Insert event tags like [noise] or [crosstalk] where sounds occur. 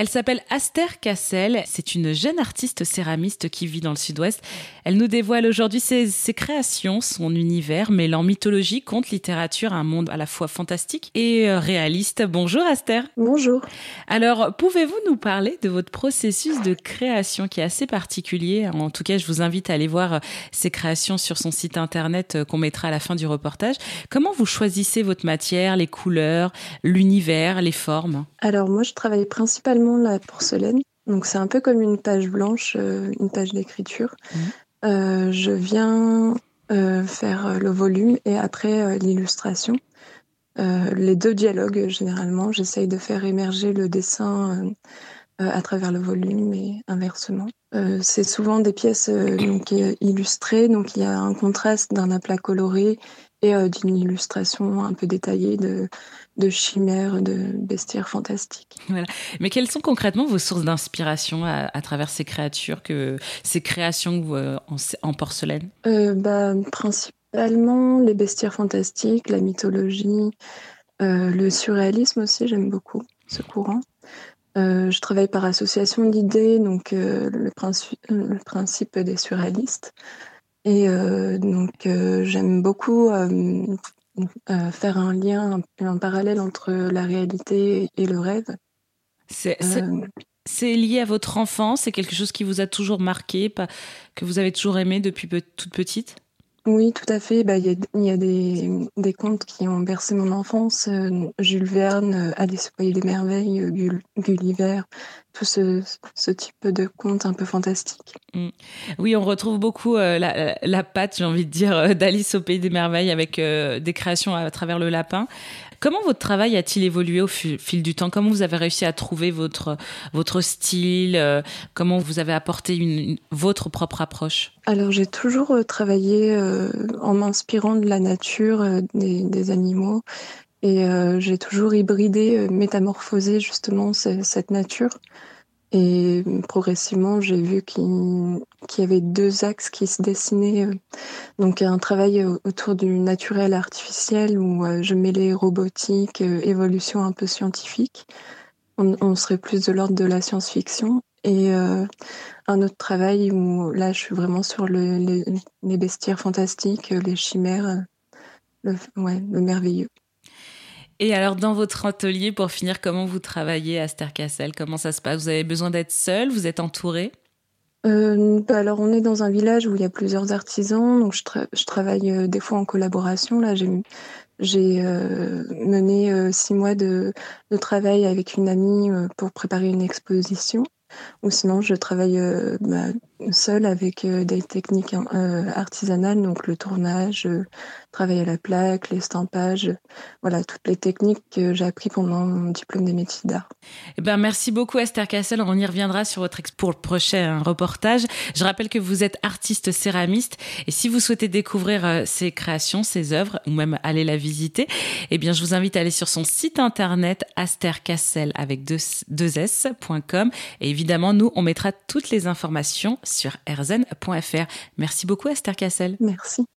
Elle s'appelle Aster Cassel. C'est une jeune artiste céramiste qui vit dans le sud-ouest. Elle nous dévoile aujourd'hui ses, ses, créations, son univers mêlant mythologie, conte, littérature, un monde à la fois fantastique et euh, réaliste. Bonjour Aster. Bonjour. Alors, pouvez-vous nous parler de votre processus de création qui est assez particulier? En tout cas, je vous invite à aller voir ses créations sur son site internet euh, qu'on mettra à la fin du reportage. Comment vous choisissez votre matière, les couleurs, l'univers, les formes? Alors moi, je travaille principalement la porcelaine. Donc c'est un peu comme une page blanche, euh, une page d'écriture. Mmh. Euh, je viens euh, faire le volume et après euh, l'illustration. Les deux dialogues, généralement, j'essaye de faire émerger le dessin à travers le volume et inversement. c'est souvent des pièces donc, illustrées, donc il y a un contraste d'un aplat coloré et euh, d'une illustration un peu détaillée de, de chimères, de bestiaires fantastiques. [laughs] Voilà. Mais quelles sont concrètement vos sources d'inspiration à, à, travers ces créatures, que, ces créations euh, en, en, porcelaine? Euh, bah, Principalement les bestiaires fantastiques, la mythologie, euh, le surréalisme aussi, j'aime beaucoup ce courant. Euh, je travaille par association d'idées, donc euh, le principe des surréalistes. Et euh, donc, euh, j'aime beaucoup euh, faire un lien, un, un, parallèle entre la réalité et le rêve. C'est lié à votre enfance C'est quelque chose qui vous a toujours marqué, que vous avez toujours aimé depuis toute petite? Oui, tout à fait. Bah, il y a, y a des, des, contes qui ont bercé mon enfance. Jules Verne, Alice au Pays des Merveilles, Gull, Gulliver, tout ce, ce, type de contes un peu fantastiques. Mmh. Oui, on retrouve beaucoup euh, la, la patte, j'ai envie de dire, d'Alice au Pays des Merveilles avec euh, des créations à, à travers le lapin. Comment votre travail a-t-il évolué au fil du temps? Comment vous avez réussi à trouver votre, votre style euh, Comment vous avez apporté une, une, votre propre approche? Alors j'ai toujours euh, travaillé euh, en m'inspirant de la nature, euh, des, des, animaux. Et euh, j'ai toujours hybridé, euh, métamorphosé justement cette nature. Et progressivement, j'ai vu qu'il qu y avait deux axes qui se dessinaient. Donc un travail autour du naturel artificiel où je mêlais robotique, évolution un peu scientifique. On, serait plus de l'ordre de la science-fiction. Et euh, un autre travail où là, je suis vraiment sur le, les, bestiaires fantastiques, les chimères, ouais, le merveilleux. Et alors, dans votre atelier, pour finir, comment vous travaillez à Stercassel Comment ça se passe? Vous avez besoin d'être seul? Vous êtes entouré? Euh, alors on est dans un village où il y a plusieurs artisans, donc je, tra je travaille euh, des fois en collaboration. Là, j'ai euh, mené six mois de, travail avec une amie pour préparer une exposition. Ou sinon, je travaille bah, seule avec des techniques artisanales, donc le tournage, travail à la plaque, l'estampage, voilà, toutes les techniques que j'ai appris pendant mon diplôme des métiers d'art. Eh ben, merci beaucoup Esther Cassel. On y reviendra sur votre expo pour le prochain reportage. Je rappelle que vous êtes artiste céramiste et si vous souhaitez découvrir ses créations, ses œuvres ou même aller la visiter, eh bien, je vous invite à aller sur son site internet astercassel avec deux, deux s.com et évidemment, nous, on mettra toutes les informations sur erzen.fr. Merci beaucoup, Esther Cassel. Merci.